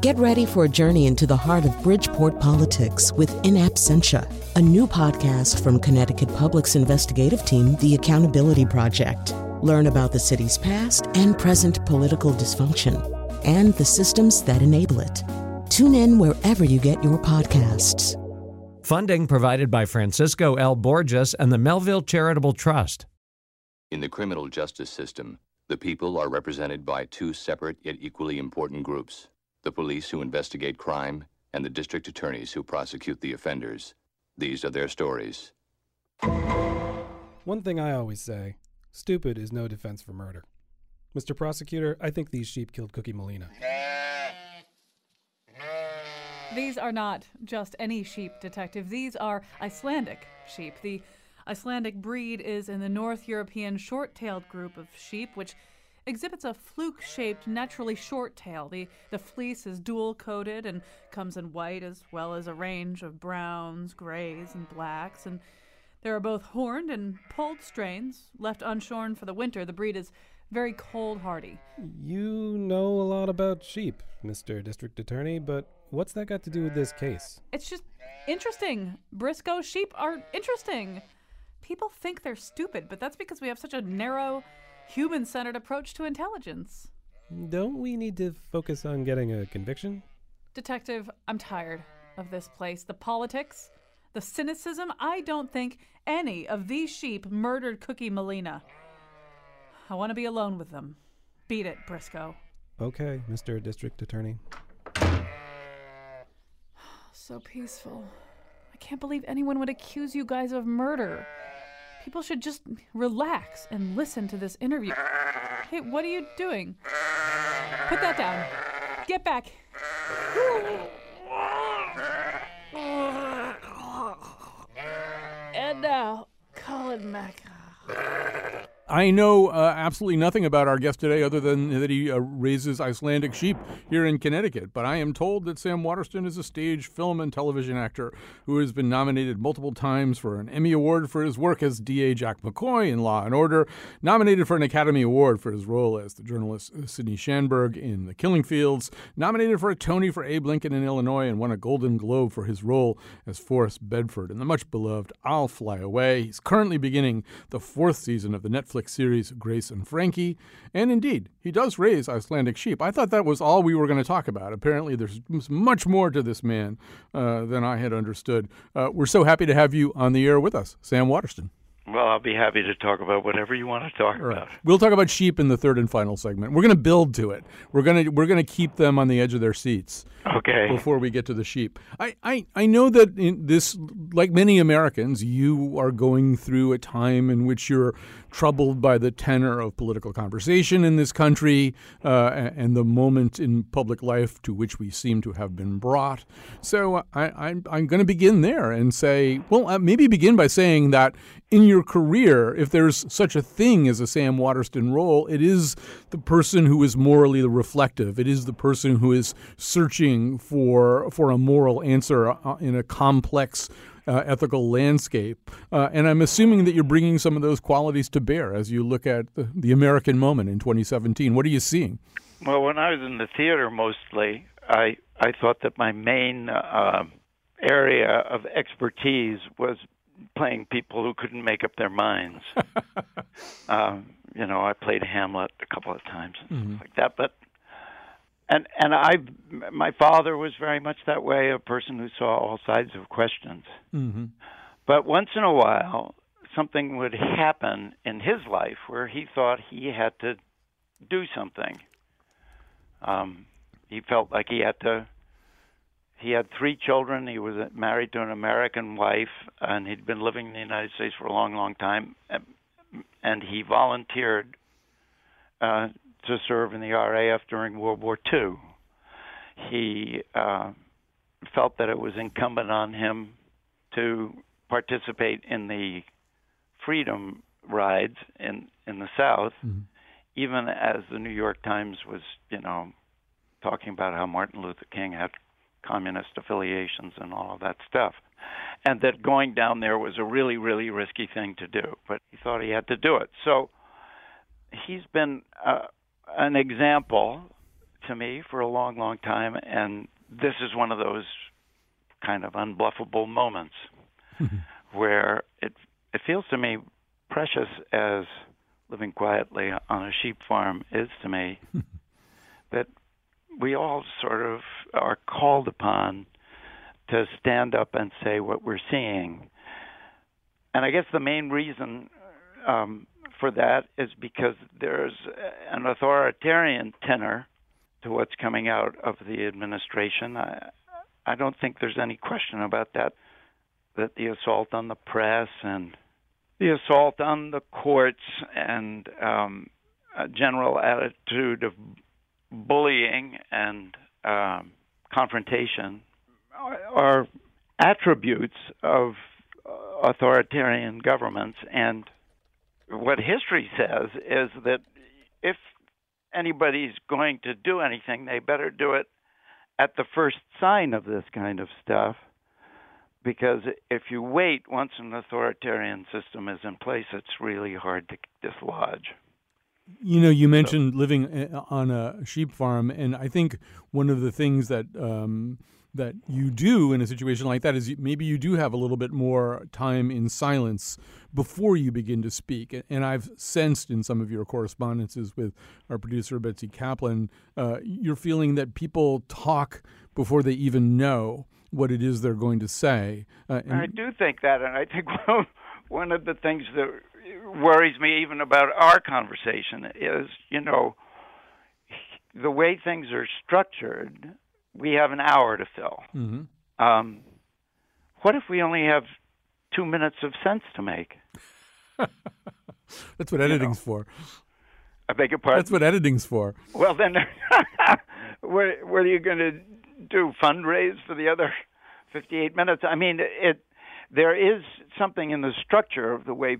Get ready for a journey into the heart of Bridgeport politics with In Absentia, a new podcast from Connecticut Public's investigative team, The Accountability Project. Learn about the city's past and present political dysfunction and the systems that enable it. Tune in wherever you get your podcasts. Funding provided by Francisco L. Borges and the Melville Charitable Trust. In the criminal justice system, the people are represented by two separate yet equally important groups the police who investigate crime and the district attorneys who prosecute the offenders. These are their stories. One thing I always say stupid is no defense for murder. Mr. Prosecutor, I think these sheep killed Cookie Molina. These are not just any sheep, Detective. These are Icelandic sheep. The Icelandic breed is in the North European short tailed group of sheep, which exhibits a fluke shaped, naturally short tail. The, the fleece is dual coated and comes in white as well as a range of browns, grays, and blacks. And there are both horned and polled strains. Left unshorn for the winter, the breed is very cold hardy. You know a lot about sheep, Mr. District Attorney, but what's that got to do with this case? It's just interesting. Briscoe sheep are interesting. People think they're stupid, but that's because we have such a narrow, human centered approach to intelligence. Don't we need to focus on getting a conviction? Detective, I'm tired of this place. The politics, the cynicism. I don't think any of these sheep murdered Cookie Molina. I want to be alone with them. Beat it, Briscoe. Okay, Mr. District Attorney. So peaceful. I can't believe anyone would accuse you guys of murder. People should just relax and listen to this interview. Hey, what are you doing? Put that down. Get back. And now, Colin Mack. I know uh, absolutely nothing about our guest today other than that he uh, raises Icelandic sheep here in Connecticut. But I am told that Sam Waterston is a stage, film, and television actor who has been nominated multiple times for an Emmy Award for his work as D.A. Jack McCoy in Law and Order, nominated for an Academy Award for his role as the journalist uh, Sidney Schanberg in The Killing Fields, nominated for a Tony for Abe Lincoln in Illinois, and won a Golden Globe for his role as Forrest Bedford in the much beloved I'll Fly Away. He's currently beginning the fourth season of the Netflix series Grace and Frankie. And indeed, he does raise Icelandic sheep. I thought that was all we were going to talk about. Apparently, there's much more to this man uh, than I had understood. Uh, we're so happy to have you on the air with us, Sam Waterston. Well, I'll be happy to talk about whatever you want to talk Right. about. We'll talk about sheep in the third and final segment. We're going to build to it. We're going to we're going to keep them on the edge of their seats. Okay. Before we get to the sheep, I, I, I know that in this, like many Americans, you are going through a time in which you're troubled by the tenor of political conversation in this country uh, and the moment in public life to which we seem to have been brought. So I, I'm, I'm going to begin there and say, well, uh, maybe begin by saying that in your career, if there's such a thing as a Sam Waterston role, it is the person who is morally reflective. It is the person who is searching for for a moral answer uh, in a complex uh, ethical landscape. Uh, and I'm assuming that you're bringing some of those qualities to bear as you look at the, the American moment in 2017. What are you seeing? Well, when I was in the theater mostly, I I thought that my main uh, area of expertise was playing people who couldn't make up their minds. um, you know, I played Hamlet a couple of times and stuff like that, but and and I my father was very much that way, a person who saw all sides of questions. Mm-hmm. But once in a while, something would happen in his life where he thought he had to do something. Um, he felt like he had to. He had three children. He was married to an American wife, and he'd been living in the United States for a long, long time. And- And he volunteered uh, to serve in the RAF during World War II. He uh, felt that it was incumbent on him to participate in the freedom rides in in the South, even as the New York Times was, you know, talking about how Martin Luther King had communist affiliations and all of that stuff, and that going down there was a really, really risky thing to do. But he thought he had to do it. So he's been uh, an example to me for a long, long time, and this is one of those kind of unbluffable moments where it it feels to me precious as living quietly on a sheep farm is to me that we all sort of are called upon to stand up and say what we're seeing. And I guess the main reason um, for that is because there's an authoritarian tenor to what's coming out of the administration. I, I don't think there's any question about that. That the assault on the press and the assault on the courts and um, a general attitude of bullying and um, confrontation are, attributes of authoritarian governments. And what history says is that if anybody's going to do anything, they better do it at the first sign of this kind of stuff. Because if you wait once an authoritarian system is in place, it's really hard to dislodge. You know, you mentioned living uh, on a sheep farm, and I think one of the things that um, that you do in a situation like that is maybe you do have a little bit more time in silence before you begin to speak. And I've sensed in some of your correspondences with our producer Betsy Kaplan, uh, you're feeling that people talk before they even know what it is they're going to say. Uh, I do think that, and I think one of the things that worries me even about our conversation is, you know, the way things are structured we have an hour to fill. Mm-hmm. Um, what if we only have two minutes of sense to make? That's what editing's you know. for. I beg your pardon. That's what editing's for. Well, then, what, what are you going to do? Fundraise for the other fifty-eight minutes? I mean, it. There is something in the structure of the way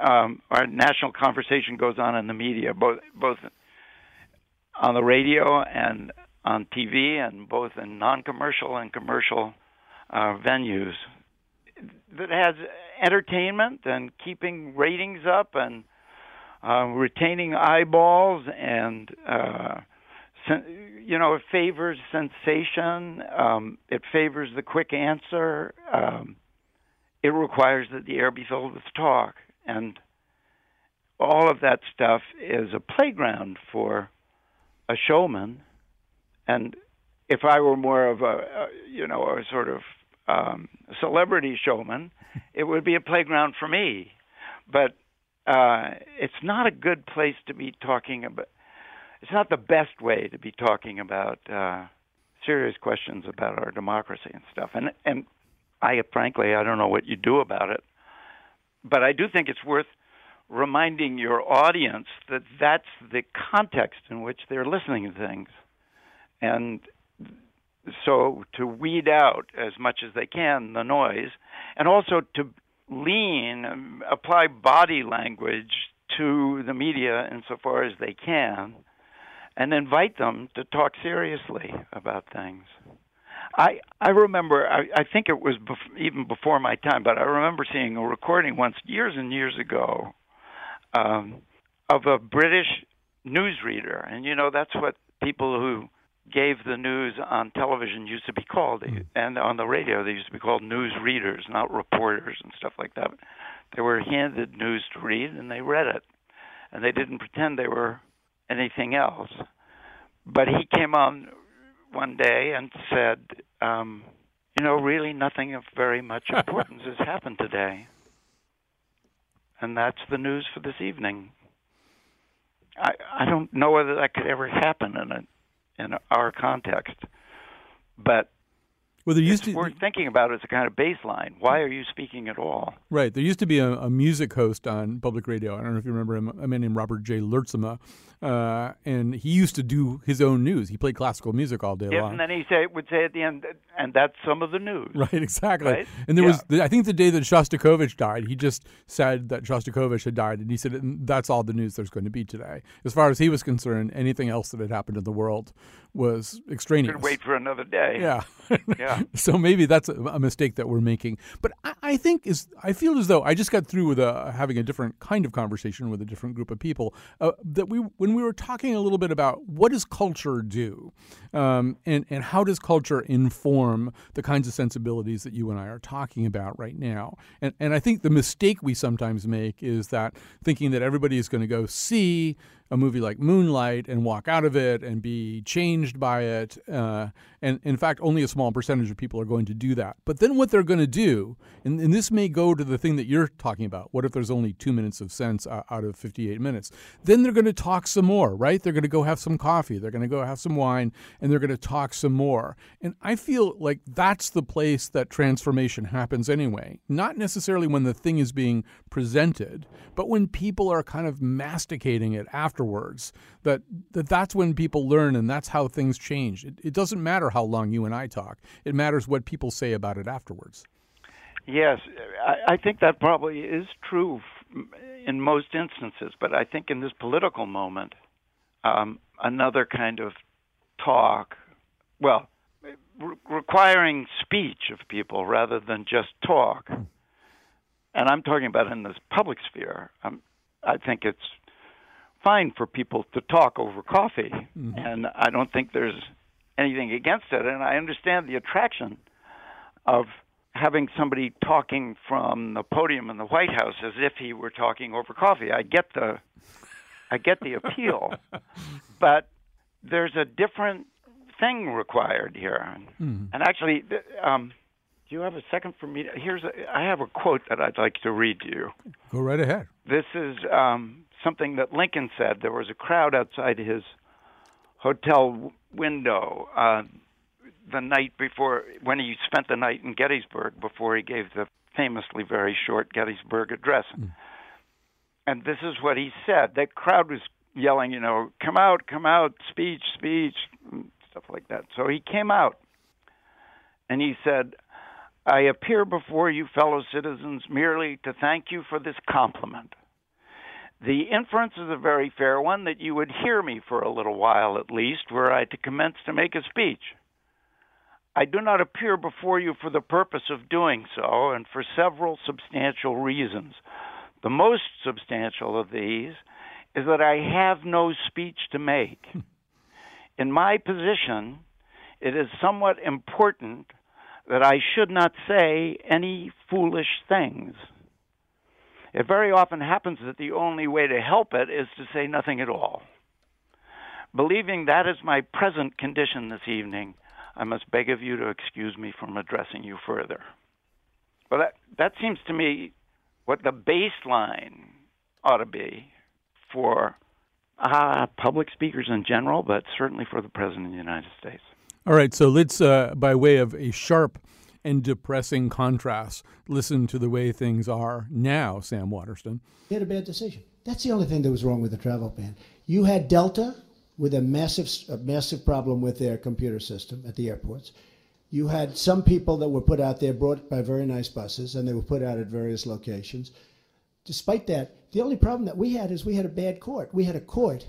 um, our national conversation goes on in the media, both both on the radio and on TV and both in non-commercial and commercial uh, venues that has entertainment and keeping ratings up and uh, retaining eyeballs and uh, sen- you know it favors sensation. Um, it favors the quick answer. Um, it requires that the air be filled with talk and all of that stuff is a playground for a showman and if I were more of a, you know a sort of um, celebrity showman, it would be a playground for me. But uh, it's not a good place to be talking about. It's not the best way to be talking about uh, serious questions about our democracy and stuff. And and I frankly I don't know what you do about it, but I do think it's worth reminding your audience that that's the context in which they're listening to things. And so to weed out as much as they can the noise, and also to lean, apply body language to the media insofar as they can, and invite them to talk seriously about things. I I remember I, I think it was bef- even before my time, but I remember seeing a recording once years and years ago um, of a British newsreader, and you know that's what people who gave the news on television used to be called, mm. and on the radio they used to be called news readers, not reporters and stuff like that. They were handed news to read, and they read it, and they didn't pretend they were anything else. But he came on one day and said, um, "You know, really, nothing of very much importance has happened today." And that's the news for this evening. I I don't know whether that could ever happen in a in our context. But well, there used it's to, worth thinking about it as a kind of baseline. Why are you speaking at all? Right. There used to be a, a music host on public radio. I don't know if you remember him, a man named Robert J. Lurtsema, uh, and he used to do his own news. He played classical music all day yes, long. and then he say would say at the end, and that's some of the news. Right, exactly. Right? And there yeah. was, I think, the day that Shostakovich died, he just said that Shostakovich had died, and he said that's all the news there's going to be today. As far as he was concerned, anything else that had happened in the world was extraneous. Could wait for another day. Yeah, yeah. so maybe that's a, a, mistake that we're making. But I, I think is I feel as though I just got through with a, having a different kind of conversation with a different group of people uh, that we when we were talking a little bit about what does culture do, um, and and how does culture inform the kinds of sensibilities that you and I are talking about right now, and and I think the mistake we sometimes make is that thinking that everybody is going to go see a movie like Moonlight and walk out of it and be changed by it. Uh, and in fact, only a small percentage of people are going to do that. But then what they're going to do, and, and this may go to the thing that you're talking about what if there's only two minutes of sense out of 58 minutes? Then they're going to talk some more, right? They're going to go have some coffee, they're going to go have some wine, and they're going to talk some more. And I feel like that's the place that transformation happens anyway. Not necessarily when the thing is being presented, but when people are kind of masticating it after afterwards that, that that's when people learn and that's how things change. It, it doesn't matter how long you and i talk. It matters what people say about it afterwards. Yes i, I think that probably is true in most instances but i think in this political moment um, another kind of talk well re- requiring speech of people rather than just talk. Hmm. and i'm talking about in this public sphere. Um, I think it's fine for people to talk over coffee, mm-hmm. and I don't think there's anything against it. And I understand the attraction of having somebody talking from the podium in the White House as if he were talking over coffee. I get the I get the appeal, but there's a different thing required here. Mm-hmm. And actually, um, do you have a second for me? Here's a, I have a quote that I'd like to read to you. Go right ahead. This is um, something that Lincoln said. There was a crowd outside his hotel window uh, the night before, when he spent the night in Gettysburg before he gave the famously very short Gettysburg Address. Mm. And this is what he said. That crowd was yelling, you know, come out, come out, speech, speech, stuff like that. So he came out and he said, I appear before you, fellow citizens, merely to thank you for this compliment. The inference is a very fair one that you would hear me for a little while at least, were I to commence to make a speech. I do not appear before you for the purpose of doing so, and for several substantial reasons. The most substantial of these is that I have no speech to make. Hmm. In my position, it is somewhat important that I should not say any foolish things. It very often happens that the only way to help it is to say nothing at all. Believing that is my present condition this evening, I must beg of you to excuse me from addressing you further. Well, that, that seems to me what the baseline ought to be for uh, public speakers in general, but certainly for the President of the United States. All right, so let's, uh, by way of a sharp and depressing contrasts. Listen to the way things are now, Sam Waterston. They had a bad decision. That's the only thing that was wrong with the travel ban. You had Delta with a massive, a massive problem with their computer system at the airports. You had some people that were put out there, brought by very nice buses, and they were put out at various locations. Despite that, the only problem that we had is we had a bad court. We had a court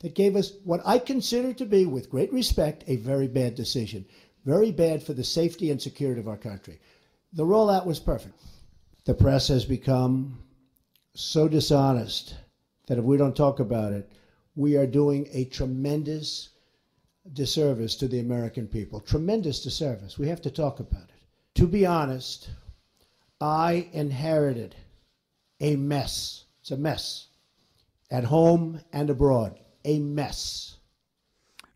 that gave us what I consider to be, with great respect, a very bad decision very bad for the safety and security of our country. The rollout was perfect. The press has become so dishonest that if we don't talk about it, we are doing a tremendous disservice to the American people. Tremendous disservice. We have to talk about it. To be honest, I inherited a mess. It's a mess. At home and abroad. A mess.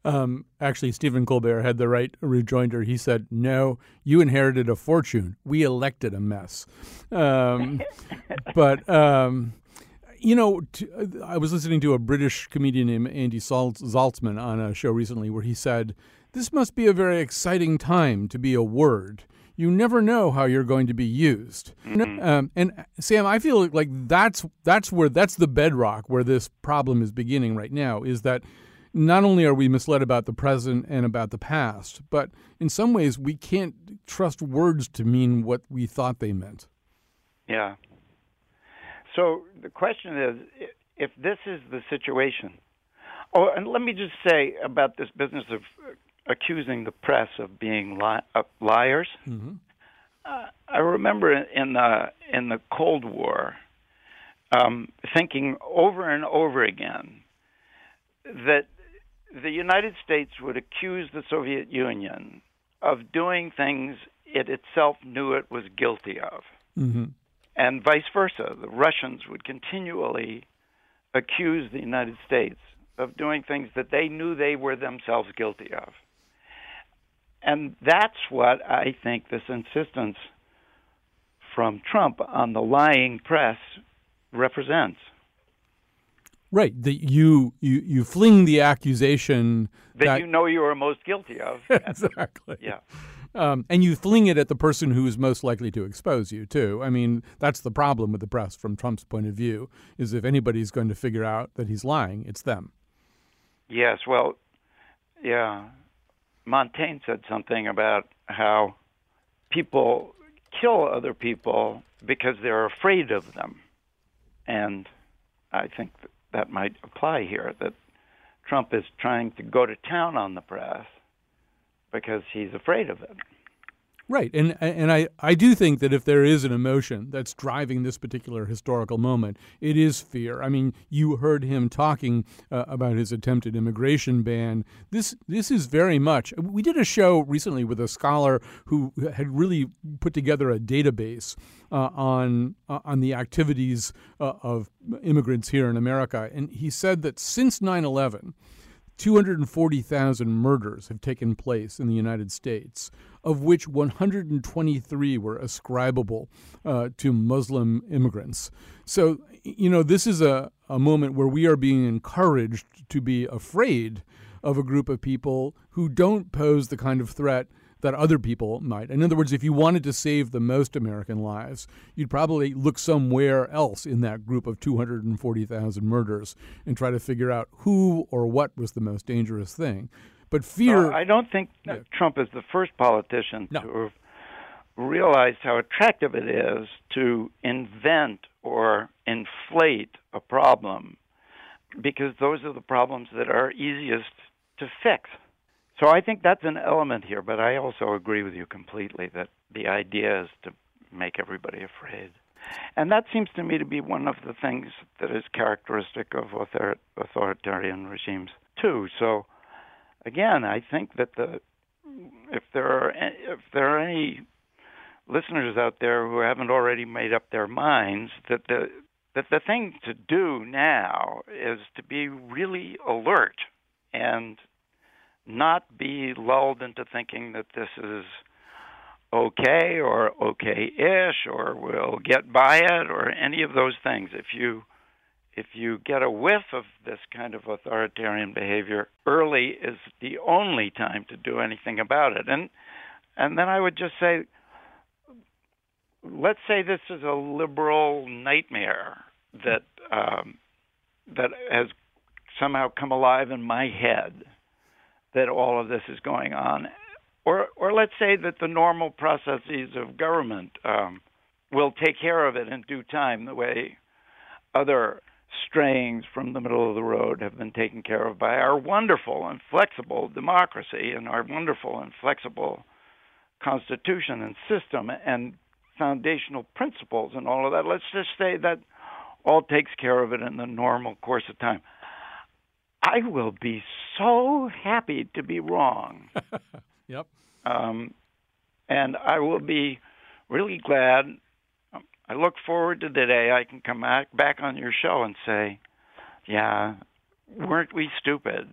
Um, actually, Stephen Colbert had the right rejoinder. He said, "No, you inherited a fortune. We elected a mess." Um, but um, you know, t- I was listening to a British comedian named Andy Zaltzman on a show recently where he said, "This must be a very exciting time to be a word." You never know how you're going to be used, mm-hmm. um, and Sam, I feel like that's that's where that's the bedrock where this problem is beginning right now. Is that not only are we misled about the present and about the past, but in some ways we can't trust words to mean what we thought they meant. Yeah. So the question is if this is the situation. Oh, and let me just say about this business of accusing the press of being li- uh, liars. Mm-hmm. Uh, I remember in the in the Cold War um, thinking over and over again that the United States would accuse the Soviet Union of doing things it itself knew it was guilty of. Mm-hmm. And vice versa. The Russians would continually accuse the United States of doing things that they knew they were themselves guilty of. And that's what I think this insistence from Trump on the lying press represents. Right, that you you you fling the accusation that, that you know you are most guilty of. exactly. Yeah. Um, and you fling it at the person who is most likely to expose you too. I mean, that's the problem with the press from Trump's point of view. Is if anybody's going to figure out that he's lying, it's them. Yes. Well, yeah. Montaigne said something about how people kill other people because they're afraid of them, and I think that might apply here. That Trump is trying to go to town on the press because he's afraid of it. Right, and and I, I do think that if there is an emotion that's driving this particular historical moment, it is fear. I mean, you heard him talking uh, about his attempted immigration ban. This this is very much. We did a show recently with a scholar who had really put together a database uh, on uh, on the activities uh, of immigrants here in America, and he said that since 9 11, 240,000 murders have taken place in the United States, of which 123 were ascribable uh, to Muslim immigrants. So, you know, this is a, a moment where we are being encouraged to be afraid of a group of people who don't pose the kind of threat that other people might. In other words, if you wanted to save the most American lives, you'd probably look somewhere else in that group of 240,000 murders and try to figure out who or what was the most dangerous thing. But fear. Uh, I don't think yeah. Trump is the first politician no. to have realized how attractive it is to invent or inflate a problem because those are the problems that are easiest to fix. So I think that's an element here, but I also agree with you completely that the idea is to make everybody afraid. And that seems to me to be one of the things that is characteristic of author- authoritarian regimes too. So again, I think that the if there are if there are any listeners out there who haven't already made up their minds that the that the thing to do now is to be really alert and not be lulled into thinking that this is okay or okay-ish or we'll get by it or any of those things. If you if you get a whiff of this kind of authoritarian behavior early is the only time to do anything about it. And and then I would just say let's say this is a liberal nightmare that um, that has somehow come alive in my head that all of this is going on, or or let's say that the normal processes of government um, will take care of it in due time, the way other strayings from the middle of the road have been taken care of by our wonderful and flexible democracy and our wonderful and flexible constitution and system and foundational principles and all of that. Let's just say that all takes care of it in the normal course of time. I will be so happy to be wrong. yep. Um, and I will be really glad. Um, I look forward to the day I can come back, back on your show and say, yeah, weren't we stupid?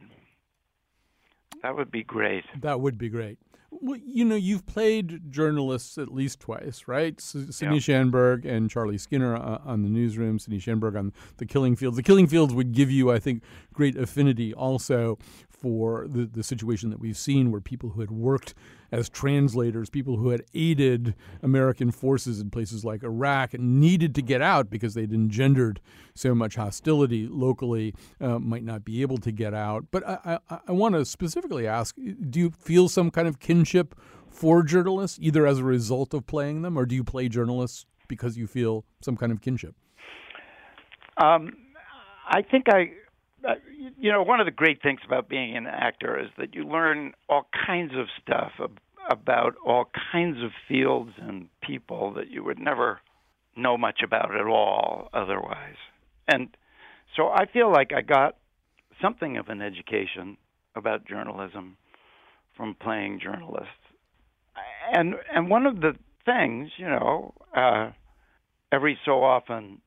That would be great. That would be great. Well, you know, you've played journalists at least twice, right? Sidney yeah. Schanberg and Charlie Skinner uh, on the newsroom, Sidney Schanberg on the Killing Fields. The Killing Fields would give you, I think, great affinity also for the, the situation that we've seen where people who had worked as translators, people who had aided American forces in places like Iraq and needed to get out because they'd engendered so much hostility locally, uh, might not be able to get out. But I, I, I want to specifically ask do you feel some kind of kinship for journalists, either as a result of playing them, or do you play journalists because you feel some kind of kinship? Um, I think I you know, one of the great things about being an actor is that you learn all kinds of stuff about all kinds of fields and people that you would never know much about at all otherwise. And so I feel like I got something of an education about journalism from playing journalists. And and one of the things, you know, uh, every so often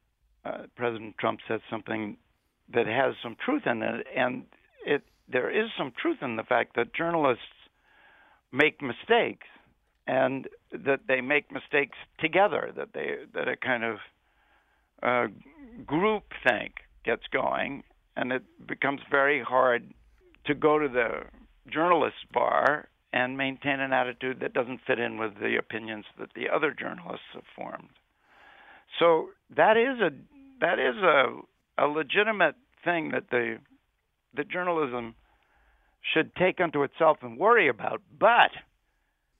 uh, President Trump says something that has some truth in it, and it there is some truth in the fact that journalists make mistakes and that they make mistakes together that they that a kind of uh, group think gets going and it becomes very hard to go to the journalist bar and maintain an attitude that doesn't fit in with the opinions that the other journalists have formed. So that is a that is a a legitimate thing that the the journalism should take unto itself and worry about. But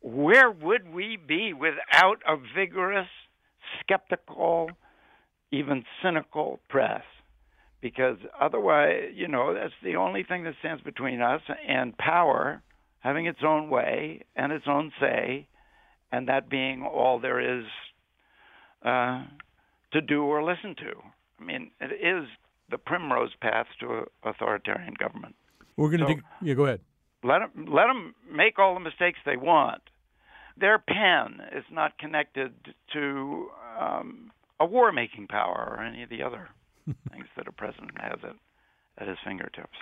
where would we be without a vigorous, skeptical, even cynical press? Because otherwise, you know, that's the only thing that stands between us and power having its own way and its own say, and that being all there is uh, to do or listen to. I mean, it is the primrose path to authoritarian government. We're going to So- take. Yeah, go ahead. Let them let them make all the mistakes they want. Their pen is not connected to um, a war-making power or any of the other things that a president has at, at his fingertips.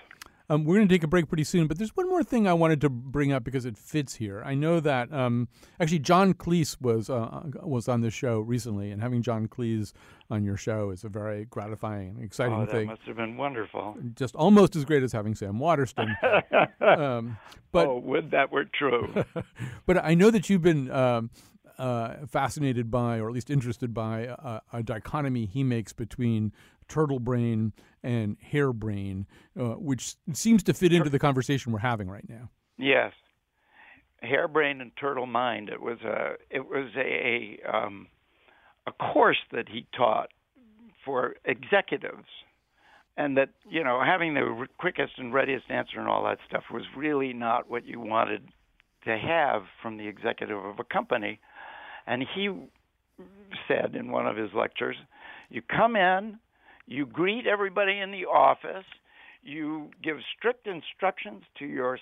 Um, we're going to take a break pretty soon, but there's one more thing I wanted to bring up because it fits here. I know that um, actually John Cleese was uh, was on this show recently, and having John Cleese on your show is a very gratifying and exciting oh, that thing. must have been wonderful. Just almost as great as having Sam Waterston. um, but oh, would that were true. but I know that you've been um, uh, fascinated by, or at least interested by, uh, a dichotomy he makes between turtle brain and hare brain, uh, which seems to fit into the conversation we're having right now. Yes, harebrained and turtle mind. It was a it was a a, um, a course that he taught for executives, and that you know having the quickest and readiest answer and all that stuff was really not what you wanted to have from the executive of a company. And he said in one of his lectures, "You come in, you greet everybody in the office." You give strict instructions to your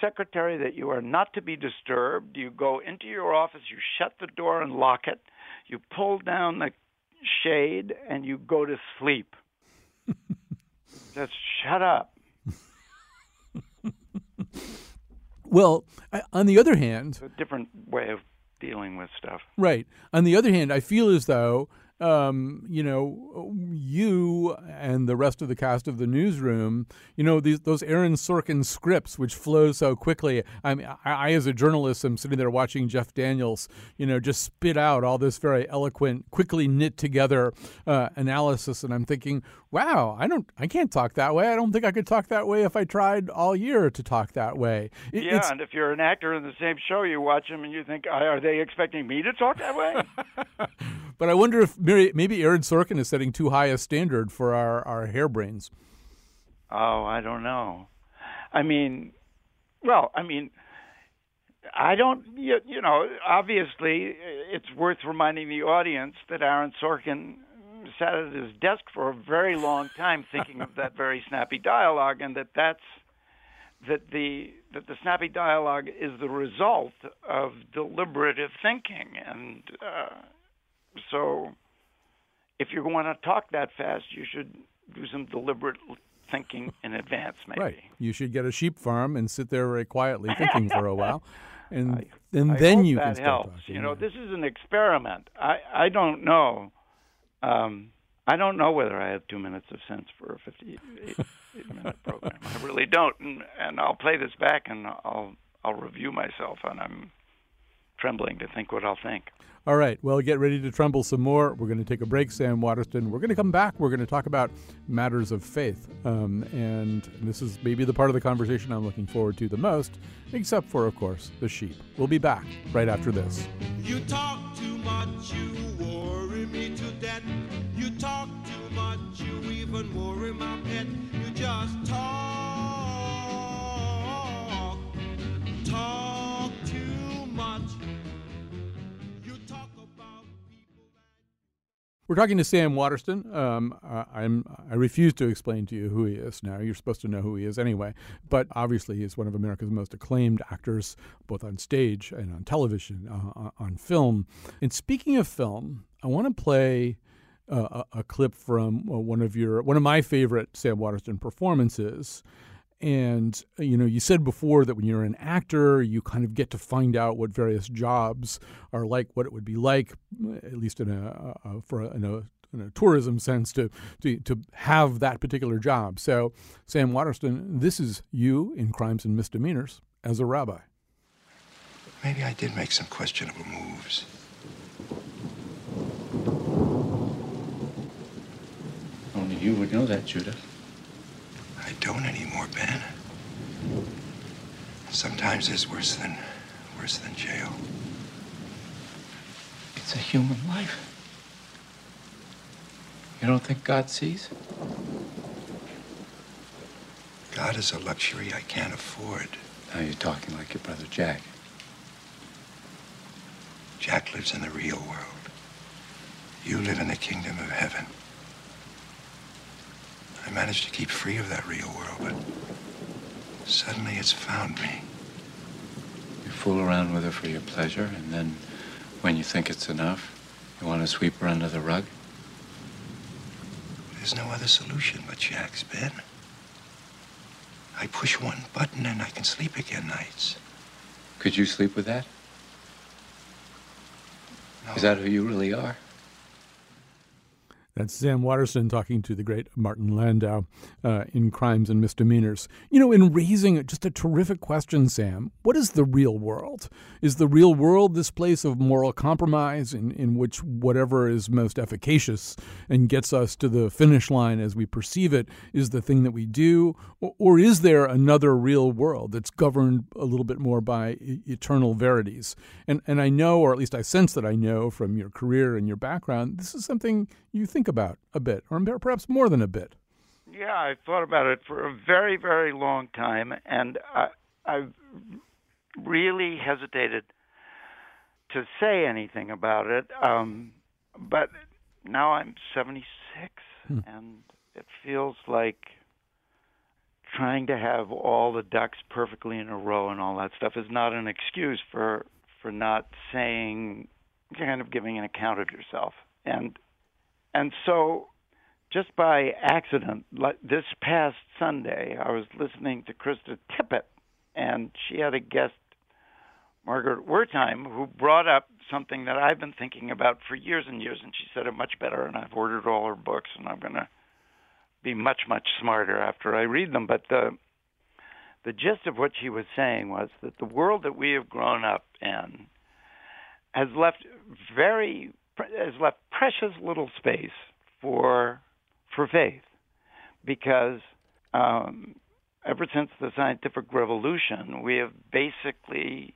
secretary that you are not to be disturbed. You go into your office, you shut the door and lock it. You pull down the shade and you go to sleep. Just shut up. Well, I, on the other hand, It's a different way of dealing with stuff. Right. On the other hand, I feel as though, um, you know, you and the rest of the cast of the newsroom, you know, these those Aaron Sorkin scripts which flow so quickly. I mean, I, I as a journalist am sitting there watching Jeff Daniels, you know, just spit out all this very eloquent, quickly knit together uh, analysis, and I'm thinking, wow, I don't, I can't talk that way. I don't think I could talk that way if I tried all year to talk that way. It- Yeah, and if you're an actor in the same show, you watch them and you think, are they expecting me to talk that way? But I wonder if maybe, Aaron Sorkin is setting too high a standard for our, our harebrains. Oh, I don't know. I mean, well, I mean, I don't. You, you know, obviously, it's worth reminding the audience that Aaron Sorkin sat at his desk for a very long time thinking of that very snappy dialogue, and that that's that the that the snappy dialogue is the result of deliberative thinking, and uh, so if you're going to talk that fast, you should do some deliberate thinking in advance, maybe. Right. You should get a sheep farm and sit there very quietly thinking for a while, and I- and I then you can start helps. talking. You know, this is an experiment. I I don't know. Um, I don't know whether I have two minutes of sense for a 58 minute program. I really don't, and and I'll play this back and I'll I'll review myself, and I'm trembling to think what I'll think. All right. Well, get ready to tremble some more. We're going to take a break, Sam Waterston. We're going to come back. We're going to talk about matters of faith, um, and this is maybe the part of the conversation I'm looking forward to the most, except for, of course, the sheep. We'll be back right after this. You talk too much, you worry me to death. You talk too much, you even worry my pet. You just talk, We're talking to Sam Waterston. Um, I'm I refuse to explain to you who he is now. You're supposed to know who he is anyway. But obviously, he's one of America's most acclaimed actors, both on stage and on television, uh, on film. And speaking of film, I want to play uh, a, a, clip from uh, one of your one of my favorite Sam Waterston performances. And uh, you know, you said before that when you're an actor, you kind of get to find out what various jobs are like, what it would be like, uh, at least in a, a for a, in a in a tourism sense to, to to have that particular job. So, Sam Waterston, this is you in Crimes and Misdemeanors as a rabbi. Maybe I did make some questionable moves. Only you would know that, Judah. I don't anymore, Ben. Sometimes it's worse than worse than jail. It's a human life. You don't think God sees? God is a luxury I can't afford. Now you're talking like your brother Jack. Jack lives in the real world. You live in the kingdom of heaven. I managed to keep free of that real world, but suddenly it's found me. You fool around with her for your pleasure, and then when you think it's enough, you want to sweep her under the rug? There's no other solution but Jack's bed. I push one button and I can sleep again nights. Could you sleep with that? No. Is that who you really are? That's Sam Waterston talking to the great Martin Landau uh, in Crimes and Misdemeanors. You know, in raising just a terrific question, Sam, what is the real world? Is the real world this place of moral compromise in, in which whatever is most efficacious and gets us to the finish line as we perceive it is the thing that we do? Or, or is there another real world that's governed a little bit more by e- eternal verities? And, and I know, or at least I sense that I know from your career and your background, this is something you think about a bit, or perhaps more than a bit. Yeah, I thought about it for a very, very long time, and I, I've really hesitated to say anything about it. Um, but now I'm 76, Hmm. and it feels like trying to have all the ducks perfectly in a row and all that stuff is not an excuse for for not saying kind of giving an account of yourself and and so just by accident this past sunday i was listening to krista tippett and she had a guest margaret wertheim who brought up something that i've been thinking about for years and years and she said it much better and i've ordered all her books and i'm going to be much much smarter after i read them. But the the gist of what she was saying was that the world that we have grown up in has left very has left precious little space for for faith because um, ever since the scientific revolution we have basically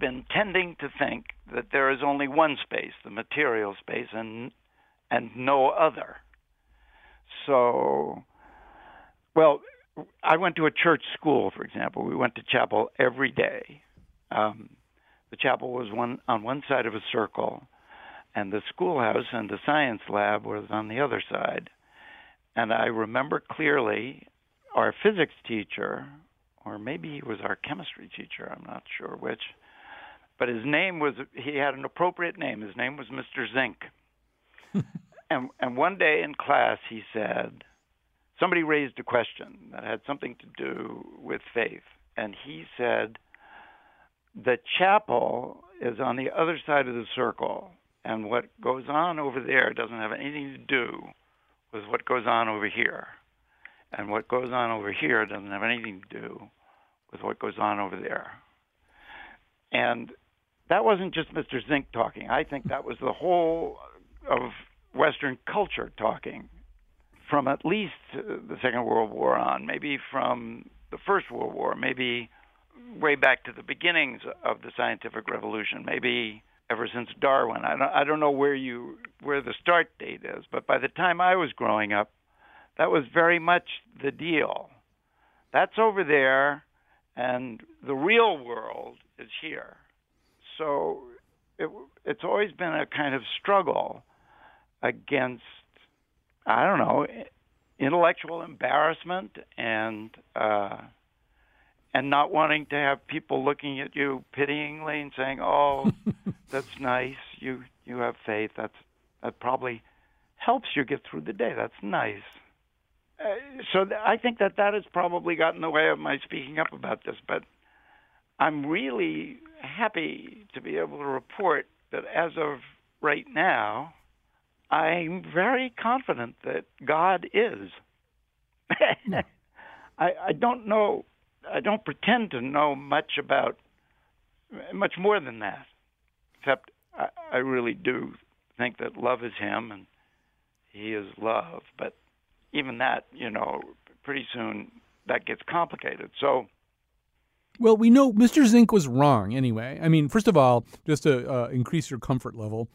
been tending to think that there is only one space the material space and and no other so well I went to a church school, for example. We went to chapel every day. Um, the chapel was one on one side of a circle, and the schoolhouse and the science lab was on the other side. And I remember clearly our physics teacher, or maybe he was our chemistry teacher, I'm not sure which, but his name was, he had an appropriate name. His name was Mr. Zink. and, and one day in class, he said, somebody raised a question that had something to do with faith, and he said, The chapel is on the other side of the circle, and what goes on over there doesn't have anything to do with what goes on over here. And what goes on over here doesn't have anything to do with what goes on over there. And that wasn't just Mr. Zink talking. I think that was the whole of Western culture talking from at least the Second World War on, maybe from the First World War, maybe way back to the beginnings of the scientific revolution, maybe ever since Darwin. I don't, I don't know where you where the start date is, but by the time I was growing up, that was very much the deal. That's over there, and the real world is here. So it, it's always been a kind of struggle against, I don't know, intellectual embarrassment and uh, and not wanting to have people looking at you pityingly and saying, "Oh, that's nice. You you have faith. That's that probably helps you get through the day. That's nice." Uh, so th- I think that that has probably gotten in the way of my speaking up about this, but I'm really happy to be able to report that as of right now, I'm very confident that God is. I, I don't know, I don't pretend to know much about much more than that, except I, I really do think that love is Him and He is love. But even that, you know, pretty soon that gets complicated. So. Well, we know Mr. Zink was wrong anyway. I mean, first of all, just to uh, increase your comfort level,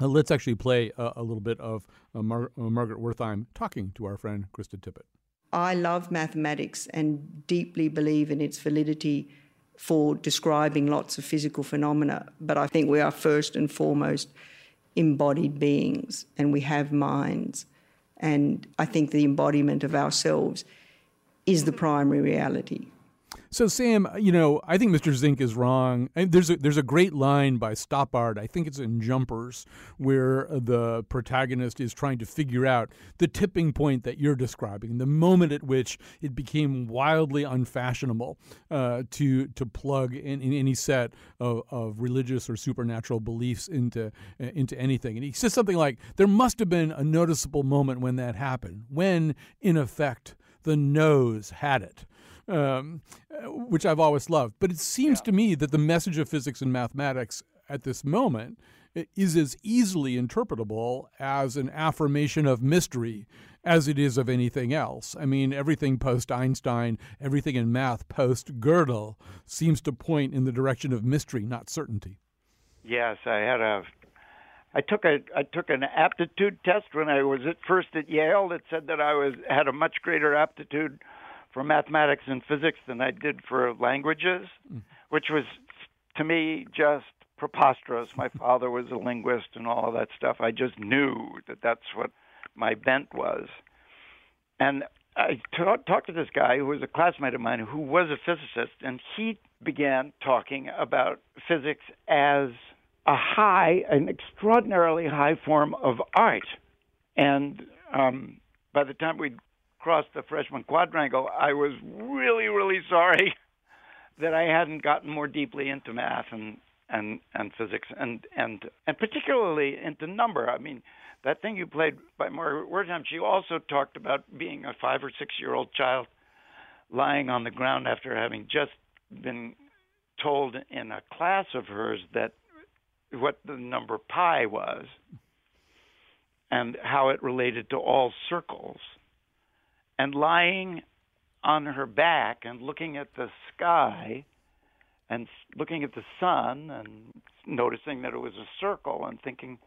uh, let's actually play a, a little bit of uh, Mar- uh, Margaret Wertheim talking to our friend Krista Tippett. I love mathematics and deeply believe in its validity for describing lots of physical phenomena, but I think we are first and foremost embodied beings and we have minds. And I think the embodiment of ourselves is the primary reality. So, Sam, uh, you know, I think Mr. Zink is wrong. And there's a, there's a great line by Stoppard, I think it's in Jumpers, where uh, the protagonist is trying to figure out the tipping point that you're describing, the moment at which it became wildly unfashionable uh, to to plug in, in any set of, of religious or supernatural beliefs into uh, into anything. And he says something like, "There must have been a noticeable moment when that happened, when, in effect, the noes had it." Um, which I've always loved. But it seems yeah. to me that the message of physics and mathematics at this moment is as easily interpretable as an affirmation of mystery as it is of anything else. I mean, everything post Einstein, everything in math post Gödel seems to point in the direction of mystery, not certainty. Yes, I had a I took a I took an aptitude test when I was at first at Yale that said that I was had a much greater aptitude for mathematics and physics than I did for languages, mm. which was to me just preposterous. My father was a linguist and all of that stuff. I just knew that that's what my bent was. And I talked to this guy who was a classmate of mine who was a physicist, and he began talking about physics as a high, an extraordinarily high form of art. And um, by the time we'd crossed the freshman quadrangle, I was really, really sorry that I hadn't gotten more deeply into math and and and physics and and and particularly into number. I mean, that thing you played by Margaret Wertheim, she also talked about being a five or six year old child lying on the ground after having just been told in a class of hers that what the number pi was and how it related to all circles and lying on her back and looking at the sky and looking at the sun and noticing that it was a circle and thinking,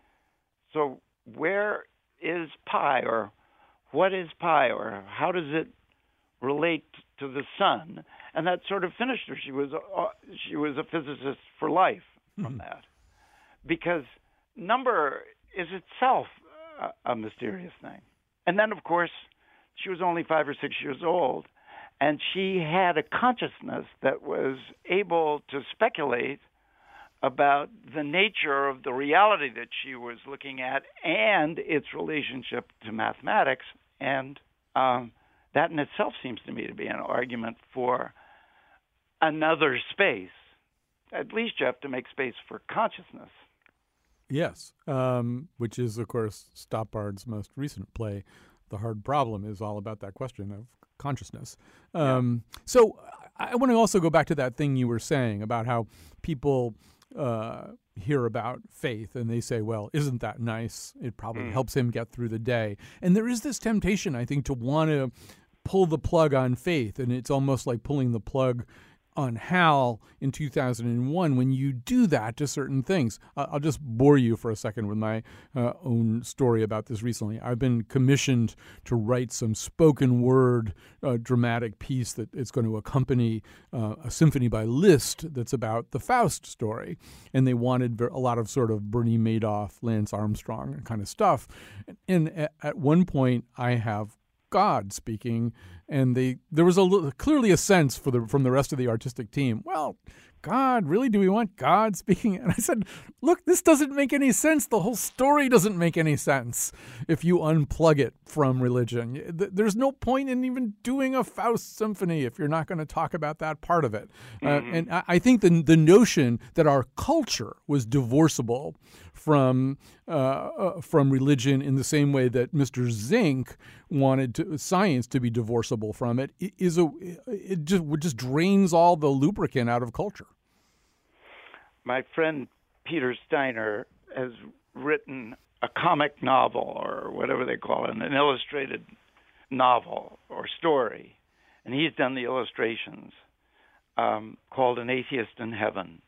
so where is pi or what is pi or how does it relate to the sun? And that sort of finished her. She was a, uh, she was a physicist for life from that, because number is itself a, a mysterious thing. And then, of course, she was only five or six years old, and she had a consciousness that was able to speculate about the nature of the reality that she was looking at and its relationship to mathematics. And um, that in itself seems to me to be an argument for another space. At least you have to make space for consciousness. Yes, um, which is, of course, Stoppard's most recent play, the hard problem is all about that question of consciousness. Um, yeah. So I want to also go back to that thing you were saying about how people uh, hear about faith and they say, well, isn't that nice? It probably mm. helps him get through the day. And there is this temptation, I think, to want to pull the plug on faith. And it's almost like pulling the plug on Hal in 2001 when you do that to certain things. I'll just bore you for a second with my uh, own story about this recently. I've been commissioned to write some spoken word uh, dramatic piece that is going to accompany uh, a symphony by Liszt that's about the Faust story. And they wanted a lot of sort of Bernie Madoff, Lance Armstrong kind of stuff. And at one point, I have God speaking, and they there was a clearly a sense for the from the rest of the artistic team. Well, God, really? Do we want God speaking? And I said, look, this doesn't make any sense. The whole story doesn't make any sense if you unplug it from religion. There's no point in even doing a Faust symphony if you're not going to talk about that part of it. Uh, mm-hmm. Uh, and I think the, the notion that our culture was divorceable from uh, uh, from religion in the same way that Mr. Zink wanted to, science to be divorceable from it is a it just just drains all the lubricant out of culture. My friend Peter Steiner has written a comic novel or whatever they call it, an illustrated novel or story, and he's done the illustrations um, called An Atheist in Heaven,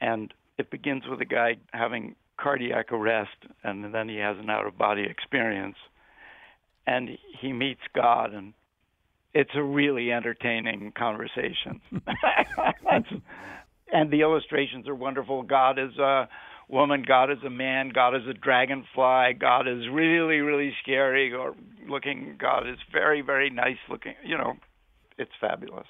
and it begins with a guy having cardiac arrest, and then he has an out of body experience, and he meets God, and it's a really entertaining conversation. and the illustrations are wonderful. God is a woman, God is a man, God is a dragonfly, God is really, really scary or looking, God is very, very nice looking. You know, it's fabulous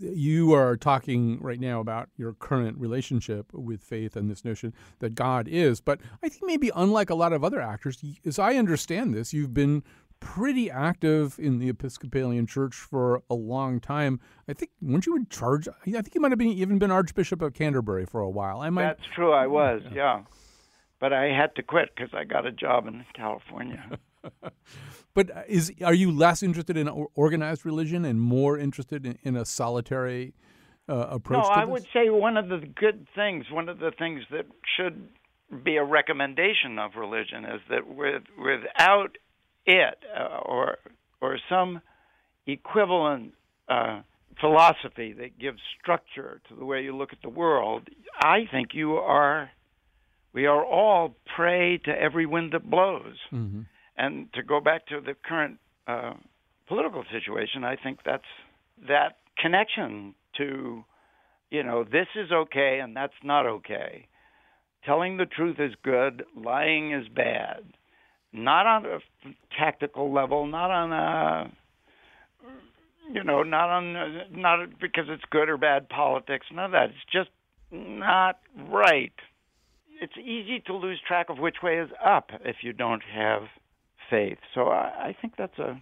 you are talking right now about your current relationship with faith and this notion that God is. But I think maybe unlike a lot of other actors, as I understand this, you've been pretty active in the Episcopalian Church for a long time. I think weren't you in charge? I think you might have been even been Archbishop of Canterbury for a while. I might. That's true. I was. Yeah. yeah. But I had to quit because I got a job in California. but is are you less interested in organized religion and more interested in, in a solitary uh, approach? No, I would say one of the good things, one of the things that should be a recommendation of religion is that with, without it uh, or or some equivalent uh, philosophy that gives structure to the way you look at the world, I think you are. We are all prey to every wind that blows. Mm-hmm. And to go back to the current uh, political situation, I think that's that connection to, you know, this is okay and that's not okay. Telling the truth is good, lying is bad. Not on a tactical level, not on a you know, not on not because it's good or bad politics. None of that. It's just not right. It's easy to lose track of which way is up if you don't have faith. So I, I think that's a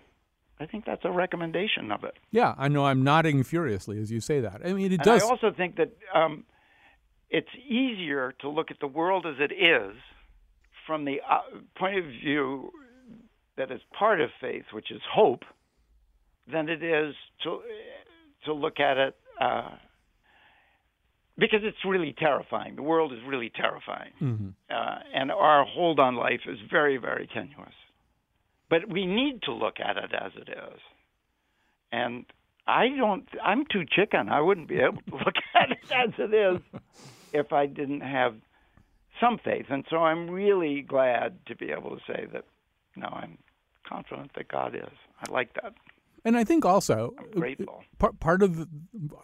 I think that's a recommendation of it. Yeah, I know. I'm nodding furiously as you say that. I mean, it and does. I also think that um, it's easier to look at the world as it is from the uh, point of view that is part of faith, which is hope, than it is to to look at it uh, because it's really terrifying. The world is really terrifying, mm-hmm. uh, and our hold on life is very, very tenuous. But we need to look at it as it is. And I don't, I'm too chicken. I wouldn't be able to look at it as it is if I didn't have some faith. And so I'm really glad to be able to say that, no, I'm confident that God is. I like that. And I think also I'm grateful. Uh, part, part of the,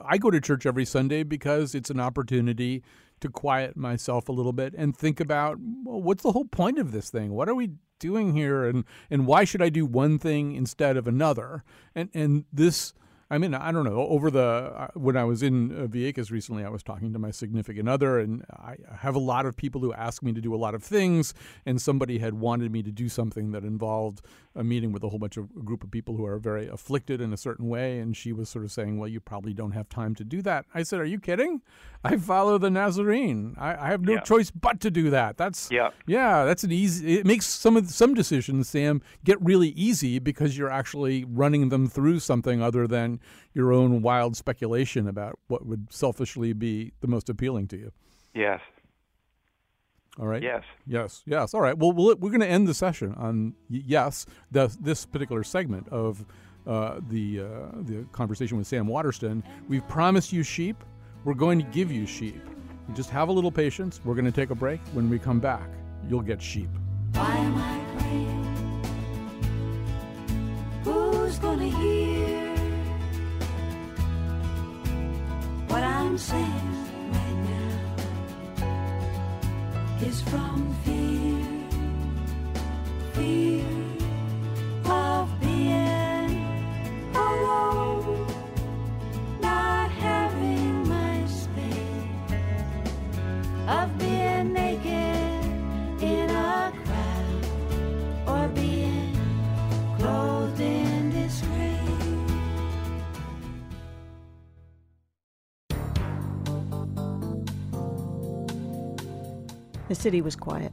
I go to church every Sunday because it's an opportunity to quiet myself a little bit and think about well, what's the whole point of this thing? What are we doing here and and why should I do one thing instead of another? And and this I mean, I don't know. Over the uh, when I was in uh, Vieques recently, I was talking to my significant other, and I have a lot of people who ask me to do a lot of things. And somebody had wanted me to do something that involved a meeting with a whole bunch of a group of people who are very afflicted in a certain way. And she was sort of saying, "Well, you probably don't have time to do that." I said, "Are you kidding? I follow the Nazarene. I, I have no yeah. choice but to do that. That's yeah, yeah. That's an easy. It makes some of some decisions, Sam, get really easy because you're actually running them through something other than your own wild speculation about what would selfishly be the most appealing to you. Yes. All right. Yes. Yes. Yes. All right. Well, we we are going to end the session on yes, the, this particular segment of uh, the uh, the conversation with Sam Waterston. We've promised you sheep. We're going to give you sheep. Just have a little patience. We're going to take a break. When we come back, you'll get sheep. Why am I praying? Who's gonna hear I'm saying right now? Is from fear, fear of The city was quiet,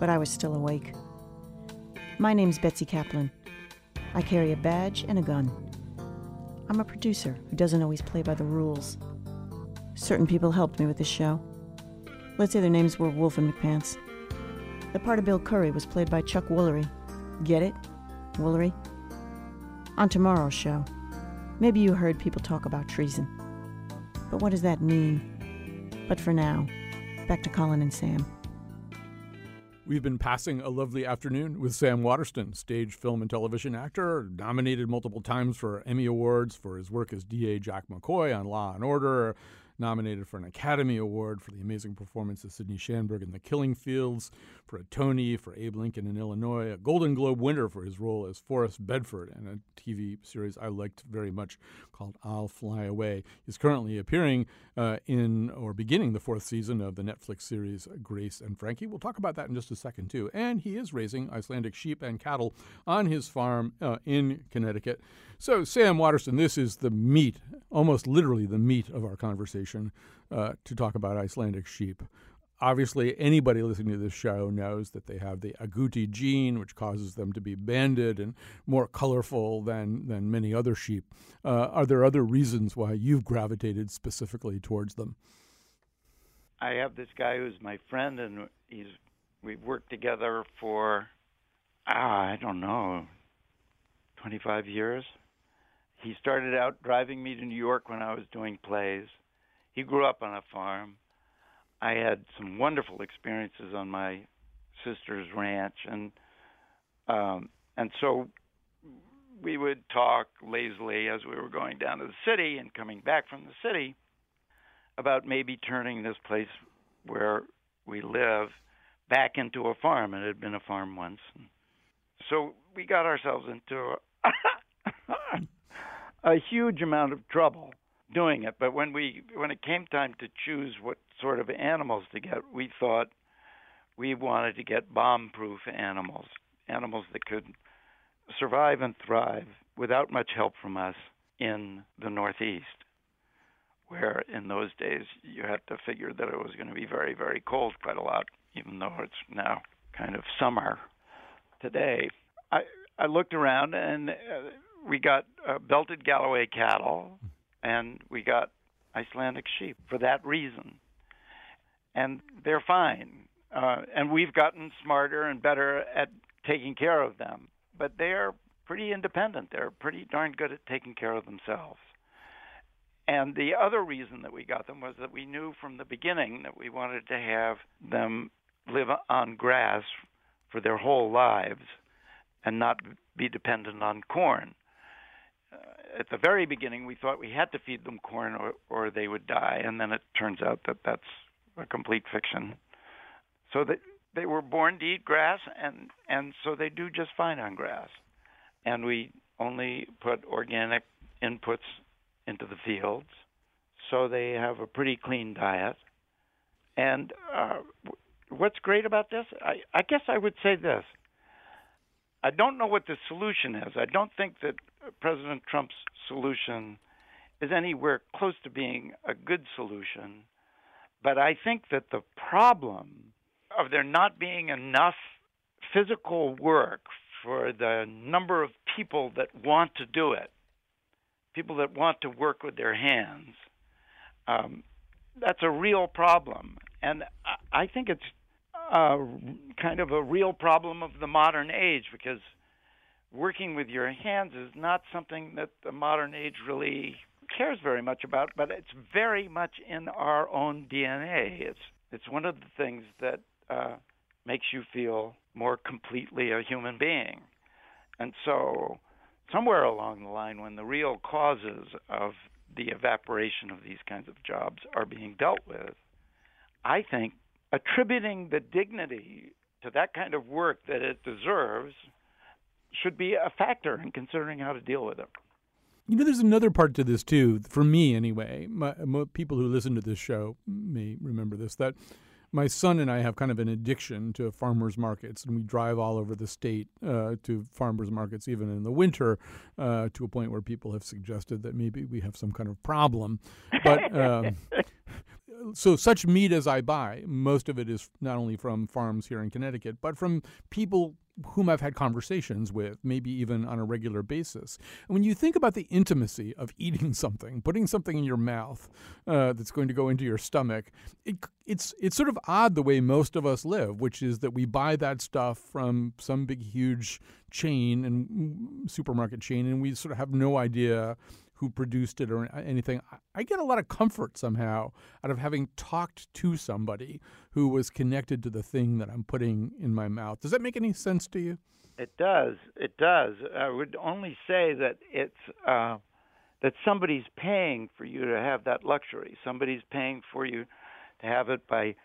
but I was still awake. My name's Betsy Kaplan. I carry a badge and a gun. I'm a producer who doesn't always play by the rules. Certain people helped me with this show. Let's say their names were Wolf and McPants. The part of Bill Curry was played by Chuck Woolery. Get it? Woolery? On tomorrow's show, maybe you heard people talk about treason. But what does that mean? But for now, back to Colin and Sam. We've been passing a lovely afternoon with Sam Waterston, stage, film, and television actor, nominated multiple times for Emmy Awards for his work as DA Jack McCoy on Law and Order, nominated for an Academy Award for the amazing performance of Sydney Schanberg in The Killing Fields, for a Tony for Abe Lincoln in Illinois, a Golden Globe winner for his role as Forrest Bedford in a TV series I liked very much called I'll Fly Away. He's currently appearing uh, in or beginning the fourth season of the Netflix series Grace and Frankie. We'll talk about that in just a second, too. And he is raising Icelandic sheep and cattle on his farm uh, in Connecticut. So, Sam Waterston, this is the meat, almost literally the meat of our conversation uh, to talk about Icelandic sheep. Obviously, anybody listening to this show knows that they have the agouti gene, which causes them to be banded and more colorful than, than many other sheep. Uh, are there other reasons why you've gravitated specifically towards them? I have this guy who's my friend, and he's we've worked together for ah, I don't know, 25 years. He started out driving me to New York when I was doing plays. He grew up on a farm. I had some wonderful experiences on my sister's ranch, and um, and so we would talk lazily as we were going down to the city and coming back from the city about maybe turning this place where we live back into a farm. It had been a farm once. So we got ourselves into a, a huge amount of trouble doing it. But when we when it came time to choose what sort of animals to get, we thought we wanted to get bomb-proof animals, animals that could survive and thrive without much help from us in the Northeast, where in those days you had to figure that it was going to be very, very cold quite a lot, even though it's now kind of summer today. I I looked around and uh, we got uh, belted Galloway cattle and we got Icelandic sheep for that reason. And they're fine. Uh, and we've gotten smarter and better at taking care of them. But they're pretty independent. They're pretty darn good at taking care of themselves. And the other reason that we got them was that we knew from the beginning that we wanted to have them live on grass for their whole lives and not be dependent on corn. Uh, at the very beginning, we thought we had to feed them corn or, or they would die, and then it turns out that that's a complete fiction. So that they were born to eat grass, and and so they do just fine on grass. And we only put organic inputs into the fields, so they have a pretty clean diet. And uh, what's great about this? I, I guess I would say this. I don't know what the solution is. I don't think that President Trump's solution is anywhere close to being a good solution. But I think that the problem of there not being enough physical work for the number of people that want to do it, people that want to work with their hands, um, that's a real problem. And I think it's uh, kind of a real problem of the modern age because working with your hands is not something that the modern age really cares very much about, but it's very much in our own DNA. It's it's one of the things that uh, makes you feel more completely a human being. And so, somewhere along the line, when the real causes of the evaporation of these kinds of jobs are being dealt with, I think attributing the dignity to that kind of work that it deserves should be a factor in considering how to deal with it. You know, there's another part to this too. For me, anyway, my, my, people who listen to this show may remember this. That my son and I have kind of an addiction to farmers markets, and we drive all over the state uh, to farmers markets, even in the winter, uh, to a point where people have suggested that maybe we have some kind of problem. But um, so such meat as I buy, most of it is not only from farms here in Connecticut, but from people whom I've had conversations with, maybe even on a regular basis. And when you think about the intimacy of eating something, putting something in your mouth uh, that's going to go into your stomach, it, it's it's sort of odd the way most of us live, which is that we buy that stuff from some big huge chain and mm, supermarket chain, and we sort of have no idea who produced it or anything. I get a lot of comfort somehow out of having talked to somebody who was connected to the thing that I'm putting in my mouth. Does that make any sense to you? It does. It does. I would only say that it's uh, that somebody's paying for you to have that luxury. Somebody's paying for you to have it by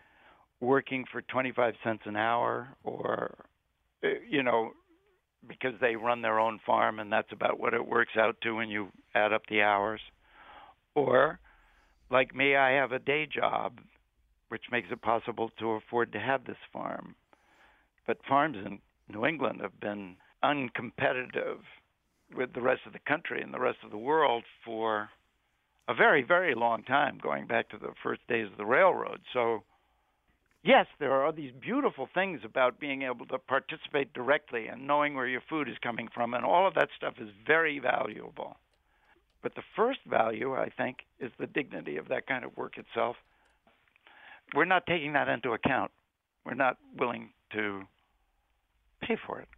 working for 25 cents an hour or uh, you know because they run their own farm and that's about what it works out to when you add up the hours. Or, like me, I have a day job, which makes it possible to afford to have this farm. But farms in New England have been uncompetitive with the rest of the country and the rest of the world for a very, very long time, going back to the first days of the railroad. So, yes, there are these beautiful things about being able to participate directly and knowing where your food is coming from, and all of that stuff is very valuable. But the first value, I think, is the dignity of that kind of work itself. We're not taking that into account. We're not willing to pay for it.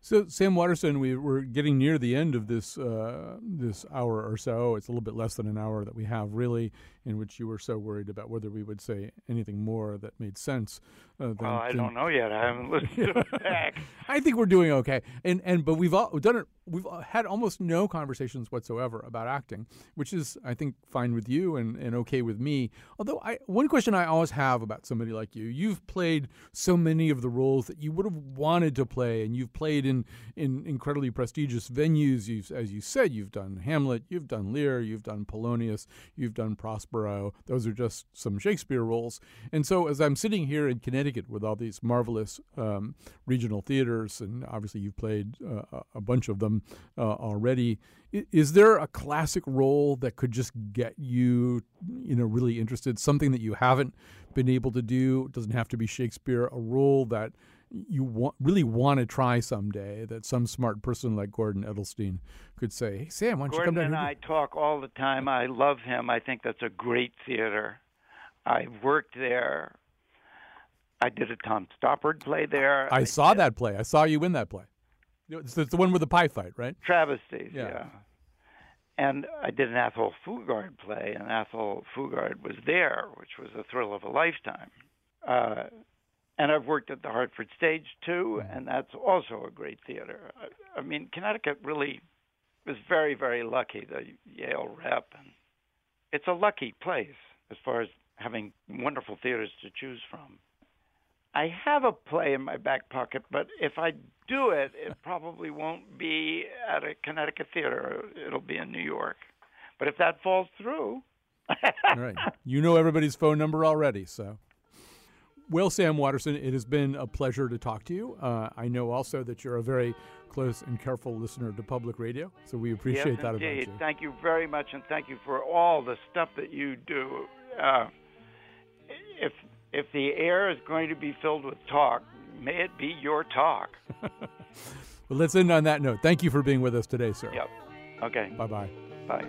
So, Sam Waterston, we, we're getting near the end of this uh, this hour or so. It's a little bit less than an hour that we have, really, in which you were so worried about whether we would say anything more that made sense. Uh, well, I don't know yet. I haven't listened to it back. I think we're doing okay, and and but we've all done it. We've had almost no conversations whatsoever about acting, which is, I think, fine with you and, and okay with me. Although, I one question I always have about somebody like you: you've played so many of the roles that you would have wanted to play, and you've played in in incredibly prestigious venues. You've, as you said, you've done Hamlet, you've done Lear, you've done Polonius, you've done Prospero. Those are just some Shakespeare roles. And so, as I'm sitting here in Connecticut Connecticut with all these marvelous um, regional theaters, and obviously you've played uh, a bunch of them uh, already. Is there a classic role that could just get you, you know, really interested? Something that you haven't been able to do? It doesn't have to be Shakespeare. A role that you want, really want to try someday that some smart person like Gordon Edelstein could say, "Hey Sam, why don't Gordon you come down?" Gordon and I talk all the time. I love him. I think that's a great theater. I've worked there. I did a Tom Stoppard play there. I, I saw did. that play. I saw you in that play. It's, it's the one with the pie fight, right? Travesties, yeah. yeah. And I did an Athol Fugard play, and Athol Fugard was there, which was a thrill of a lifetime. Uh, and I've worked at the Hartford Stage too, Mm-hmm. and that's also a great theater. I, I mean, Connecticut really was very, very lucky. The Yale Rep, and it's a lucky place as far as having wonderful theaters to choose from. I have a play in my back pocket, but if I do it, it probably won't be at a Connecticut theater. It'll be in New York. But if that falls through, all right, you know everybody's phone number already, so. Well, Sam Waterston, it has been a pleasure to talk to you. Uh, I know also that you're a very close and careful listener to public radio, so we appreciate yes, that indeed. about you. Thank you very much, and thank you for all the stuff that you do. Uh, if if the air is going to be filled with talk, may it be your talk. well, let's end on that note. Thank you for being with us today, sir. Yep. Okay. Bye-bye. Bye.